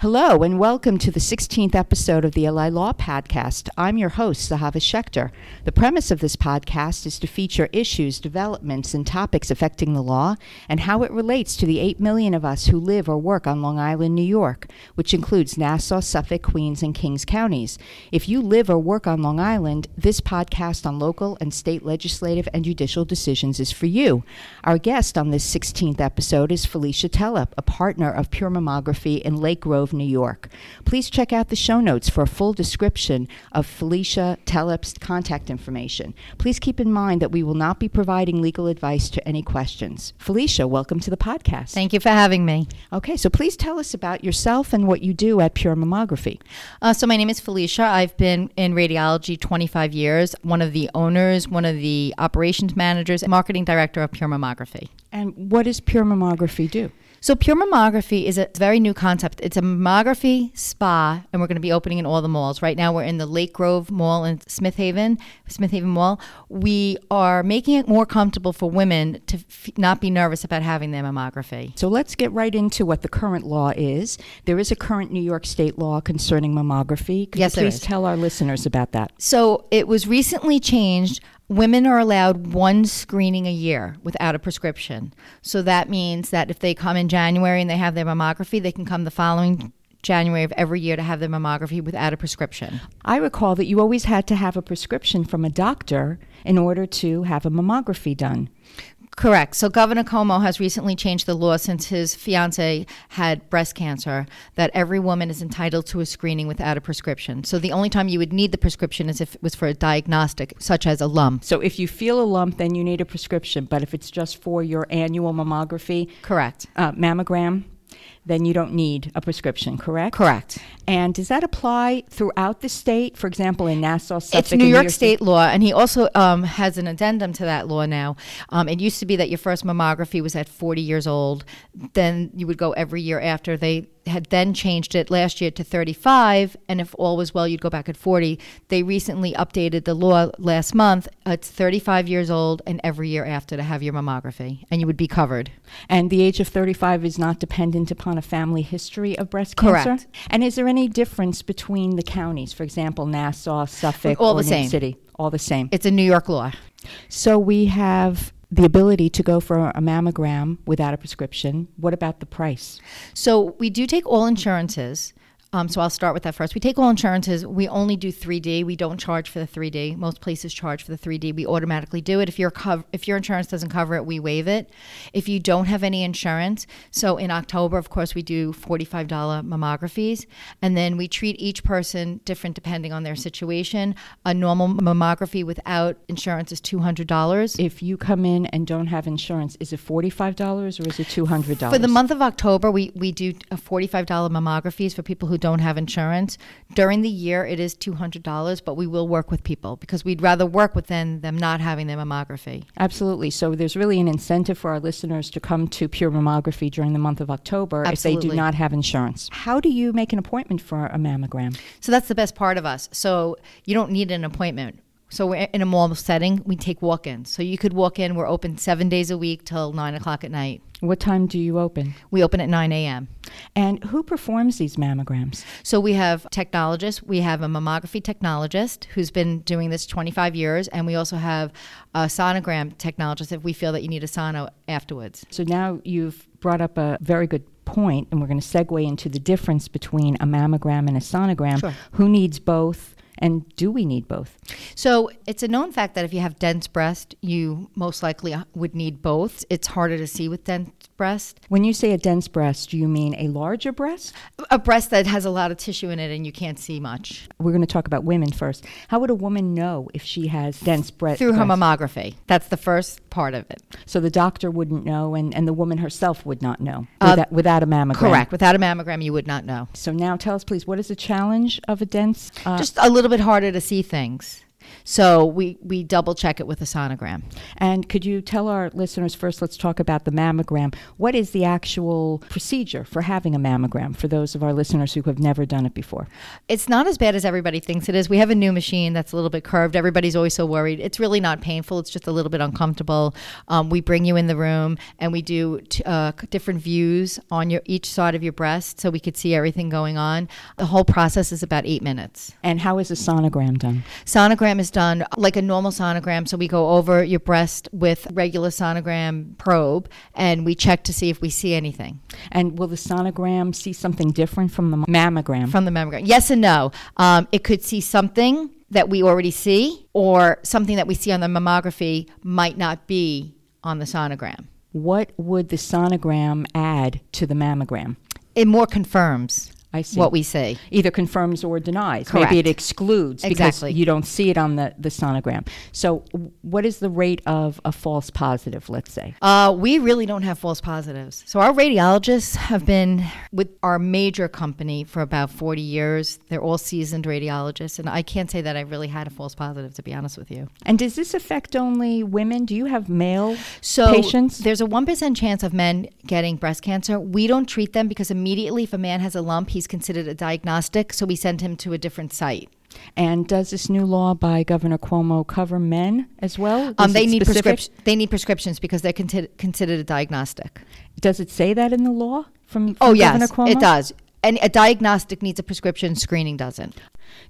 Hello, and welcome to the 16th episode of the LI Law Podcast. I'm your host, Zehava Schechter. The premise of this podcast is to feature issues, developments, and topics affecting the law and how it relates to the 8 million of us who live or work on Long Island, New York, which includes Nassau, Suffolk, Queens, and Kings counties. If you live or work on Long Island, this podcast on local and state legislative and judicial decisions is for you. Our guest on this 16th episode is Felicia Telep, a partner of Pure Mammography in Lake Grove, New York. Please check out the show notes for a full description of Felicia Telep's contact information. Please keep in mind that we will not be providing legal advice to any questions. Felicia, welcome to the podcast. Thank you for having me. Okay, so please tell us about yourself and what you do at Pure Mammography. Uh, so, my name is Felicia. I've been in radiology 25 years, one of the owners, one of the operations managers, and marketing director of Pure Mammography. And what does Pure Mammography do? So, Pure Mammography is a very new concept. It's a mammography spa, and we're going to be opening in all the malls. Right now, we're in the Lake Grove Mall in Smith Haven, Smith Haven Mall. We are making it more comfortable for women to f- not be nervous about having their mammography. So let's get right into what the current law is. There is a current New York State law concerning mammography. Could Yes, you please tell our listeners about that? So, it was recently changed. Women are allowed one screening a year without a prescription. So that means that if they come in January and they have their mammography, they can come the following January of every year to have their mammography without a prescription. I recall that you always had to have a prescription from a doctor in order to have a mammography done. Correct. So Governor Cuomo has recently changed the law since his fiance had breast cancer that every woman is entitled to a screening without a prescription. So the only time you would need the prescription is if it was for a diagnostic, such as a lump. So if you feel a lump, then you need a prescription. But if it's just for your annual mammography, Correct. uh, mammogram, then you don't need a prescription, correct? Correct. And does that apply throughout the state? For example, in Nassau, Suffolk, It's New and York State law, and he also um, has an addendum to that law now. Um, it used to be that your first mammography was at 40 years old. Then you would go every year after. They had then changed it last year to 35, and if all was well, you'd go back at 40. They recently updated the law last month. It's 35 years old and every year after to have your mammography, and you would be covered. And the age of 35 is not dependent upon a family history of breast Correct. cancer? And is there any difference between the counties? For example, Nassau, Suffolk, All or the New same. City? All the same. It's a New York law. So we have the ability to go for a mammogram without a prescription. What about the price? So we do take all insurances. Um, so I'll start with that first. We take all insurances. We only do 3D. We don't charge for the 3D. Most places charge for the 3D. We automatically do it. If your cov- if your insurance doesn't cover it, we waive it. If you don't have any insurance, so in October, of course, we do $45 mammographies, and then we treat each person different depending on their situation. A normal mammography without insurance is $200. If you come in and don't have insurance, is it $45 or is it $200? For the month of October, we, we do a $45 mammographies for people who don't have insurance. During the year, it is $200, but we will work with people because we'd rather work with them, them not having their mammography. Absolutely. So there's really an incentive for our listeners to come to Pure Mammography during the month of October if they do not have insurance. How do you make an appointment for a mammogram? So that's the best part of us. So you don't need an appointment. So we're in a mall setting, we take walk-ins. So you could walk in. We're open seven days a week till nine o'clock at night. What time do you open? We open at 9 a.m. And who performs these mammograms? So we have technologists. We have a mammography technologist who's been doing this 25 years, and we also have a sonogram technologist if we feel that you need a sono afterwards. So now you've brought up a very good point, and we're going to segue into the difference between a mammogram and a sonogram. Sure. Who needs both, and do we need both? So it's a known fact that if you have dense breast, you most likely uh, would need both. It's harder to see with dense breast. When you say a dense breast, do you mean a larger breast? A breast that has a lot of tissue in it and you can't see much We're going to talk about women first. How would a woman know if she has dense bre- through her breast? mammography. That's the first part of it. So the doctor wouldn't know, and, and the woman herself would not know Uh, without, without a mammogram. Correct. Without a mammogram, you would not know. So now tell us, please, what is the challenge of a dense? Uh, Just a little bit harder to see things. So we, we double check it with a sonogram. And could you tell our listeners first, let's talk about the mammogram. What is the actual procedure for having a mammogram for those of our listeners who have never done it before? It's not as bad as everybody thinks it is. We have a new machine that's a little bit curved. Everybody's always so worried. It's really not painful, it's just a little bit uncomfortable. Um, we bring you in the room and we do t- uh, different views on your each side of your breast so we could see everything going on. The whole process is about eight minutes. And how is a sonogram done? Sonogram is done like a normal sonogram. So we go over your breast with regular sonogram probe and we check to see if we see anything. And will the sonogram see something different from the mammogram? From the mammogram. Yes and no. Um, it could see something that we already see, or something that we see on the mammography might not be on the sonogram. what would the sonogram add to the mammogram? It more confirms I see. what we see. either confirms or denies. Correct. Maybe it excludes Exactly. because you don't see it on the, the sonogram. So, what is the rate of a false positive, let's say? Uh, we really don't have false positives. So our radiologists have been with our major company for about 40 years. They're all seasoned radiologists, and I can't say that I really had a false positive, to be honest with you. And does this affect only women? Do you have male So patients? there's a 1% chance of men getting breast cancer. We don't treat them because immediately if a man has a lump, he's considered a diagnostic, so we send him to a different site. And does this new law by Governor Cuomo cover men as well? Um, they need specific? prescription. They need prescriptions because they're conti- considered a diagnostic. Does it say that in the law from, from Oh Governor yes, Cuomo? it does. And a diagnostic needs a prescription. Screening doesn't.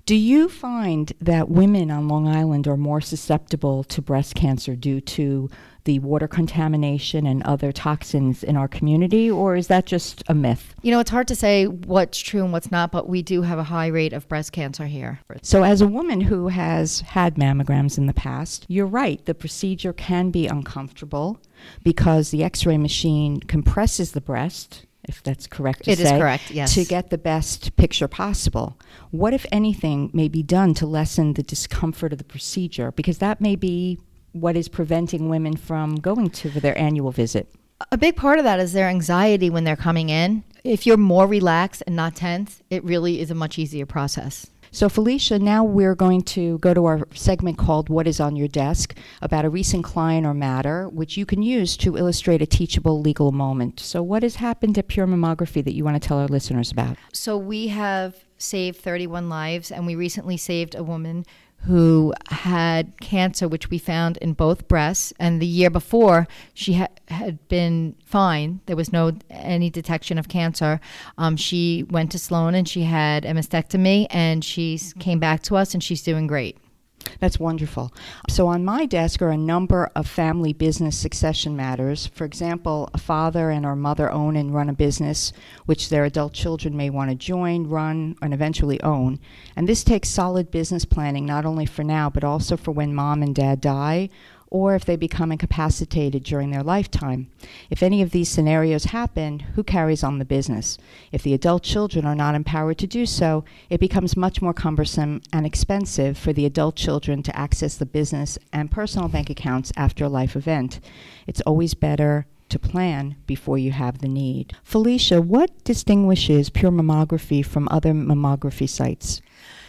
Do you find that women on Long Island are more susceptible to breast cancer due to the water contamination and other toxins in our community, or is that just a myth? You know, it's hard to say what's true and what's not, but we do have a high rate of breast cancer here. So, as a woman who has had mammograms in the past, you're right, the procedure can be uncomfortable because the x ray machine compresses the breast, if that's correct to It is say, correct, yes. to get the best picture possible. What, if anything, may be done to lessen the discomfort of the procedure? Because that may be what is preventing women from going to their annual visit. A big part of that is their anxiety when they're coming in. If you're more relaxed and not tense, it really is a much easier process. So, Felicia, now we're going to go to our segment called What is on Your Desk about a recent client or matter, which you can use to illustrate a teachable legal moment. So, what has happened at Pure Mammography that you want to tell our listeners about? So we have saved 31 lives, and we recently saved a woman who had cancer, which we found in both breasts. And the year before, she ha- had been fine. There was no any detection of cancer. Um, she went to Sloan and she had a mastectomy, and she came back to us, and she's doing great. That's wonderful. So, on my desk are a number of family business succession matters. For example, a father and or mother own and run a business which their adult children may want to join, run, and eventually own. And this takes solid business planning, not only for now, but also for when mom and dad die or if they become incapacitated during their lifetime. If any of these scenarios happen, who carries on the business? If the adult children are not empowered to do so, it becomes much more cumbersome and expensive for the adult children to access the business and personal bank accounts after a life event. It's always better to plan before you have the need. Felicia, what distinguishes pure mammography from other mammography sites?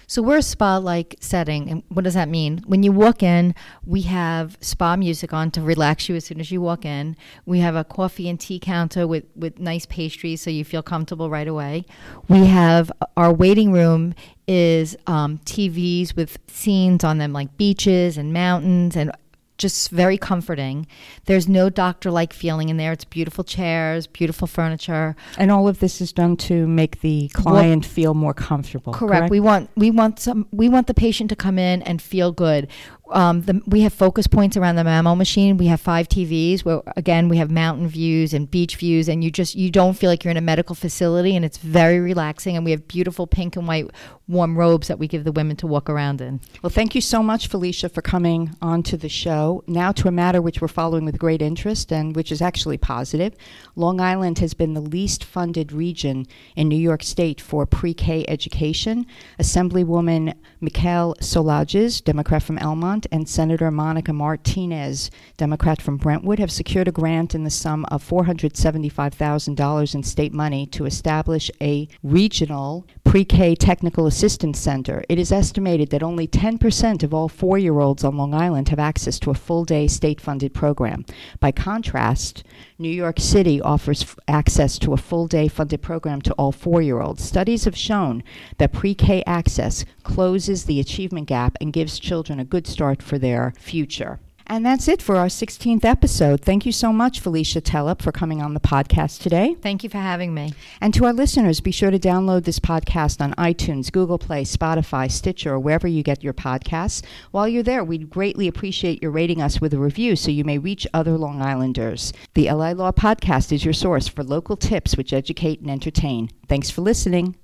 So we're a spa-like setting, and what does that mean? When you walk in, we have spa music on to relax you as soon as you walk in. We have a coffee and tea counter with with nice pastries, so you feel comfortable right away. We have our waiting room is um, TVs with scenes on them like beaches and mountains and just very comforting. There's no doctor like feeling in there. It's beautiful chairs, beautiful furniture. And all of this is done to make the client feel more comfortable. Correct. We want we want some we want the patient to come in and feel good. Um, the, we have focus points around the mammo machine. We have five TVs where again we have mountain views and beach views, and you just you don't feel like you're in a medical facility, and it's very relaxing. And we have beautiful pink and white warm robes that we give the women to walk around in. Well, thank you so much, Felicia, for coming on to the show. Now to a matter which we're following with great interest and which is actually positive. Long Island has been the least funded region in New York State for pre K education. Assemblywoman Michaelle Solages, Democrat from Elmont, Belmont and Senator Monica Martinez, Democrat from Brentwood, have secured a grant in the sum of $475,000 in state money to establish a regional pre K technical assistance center. It is estimated that only 10% of all four year olds on Long Island have access to a full day state funded program. By contrast, New York City offers f- access to a full day funded program to all four year olds. Studies have shown that pre K access closes the achievement gap and gives children a good start for their future. And that's it for our 16th episode. Thank you so much, Felicia Telep, for coming on the podcast today. Thank you for having me. And to our listeners, be sure to download this podcast on iTunes, Google Play, Spotify, Stitcher, or wherever you get your podcasts. While you're there, we'd greatly appreciate your rating us with a review so you may reach other Long Islanders. The LI Law Podcast is your source for local tips which educate and entertain. Thanks for listening.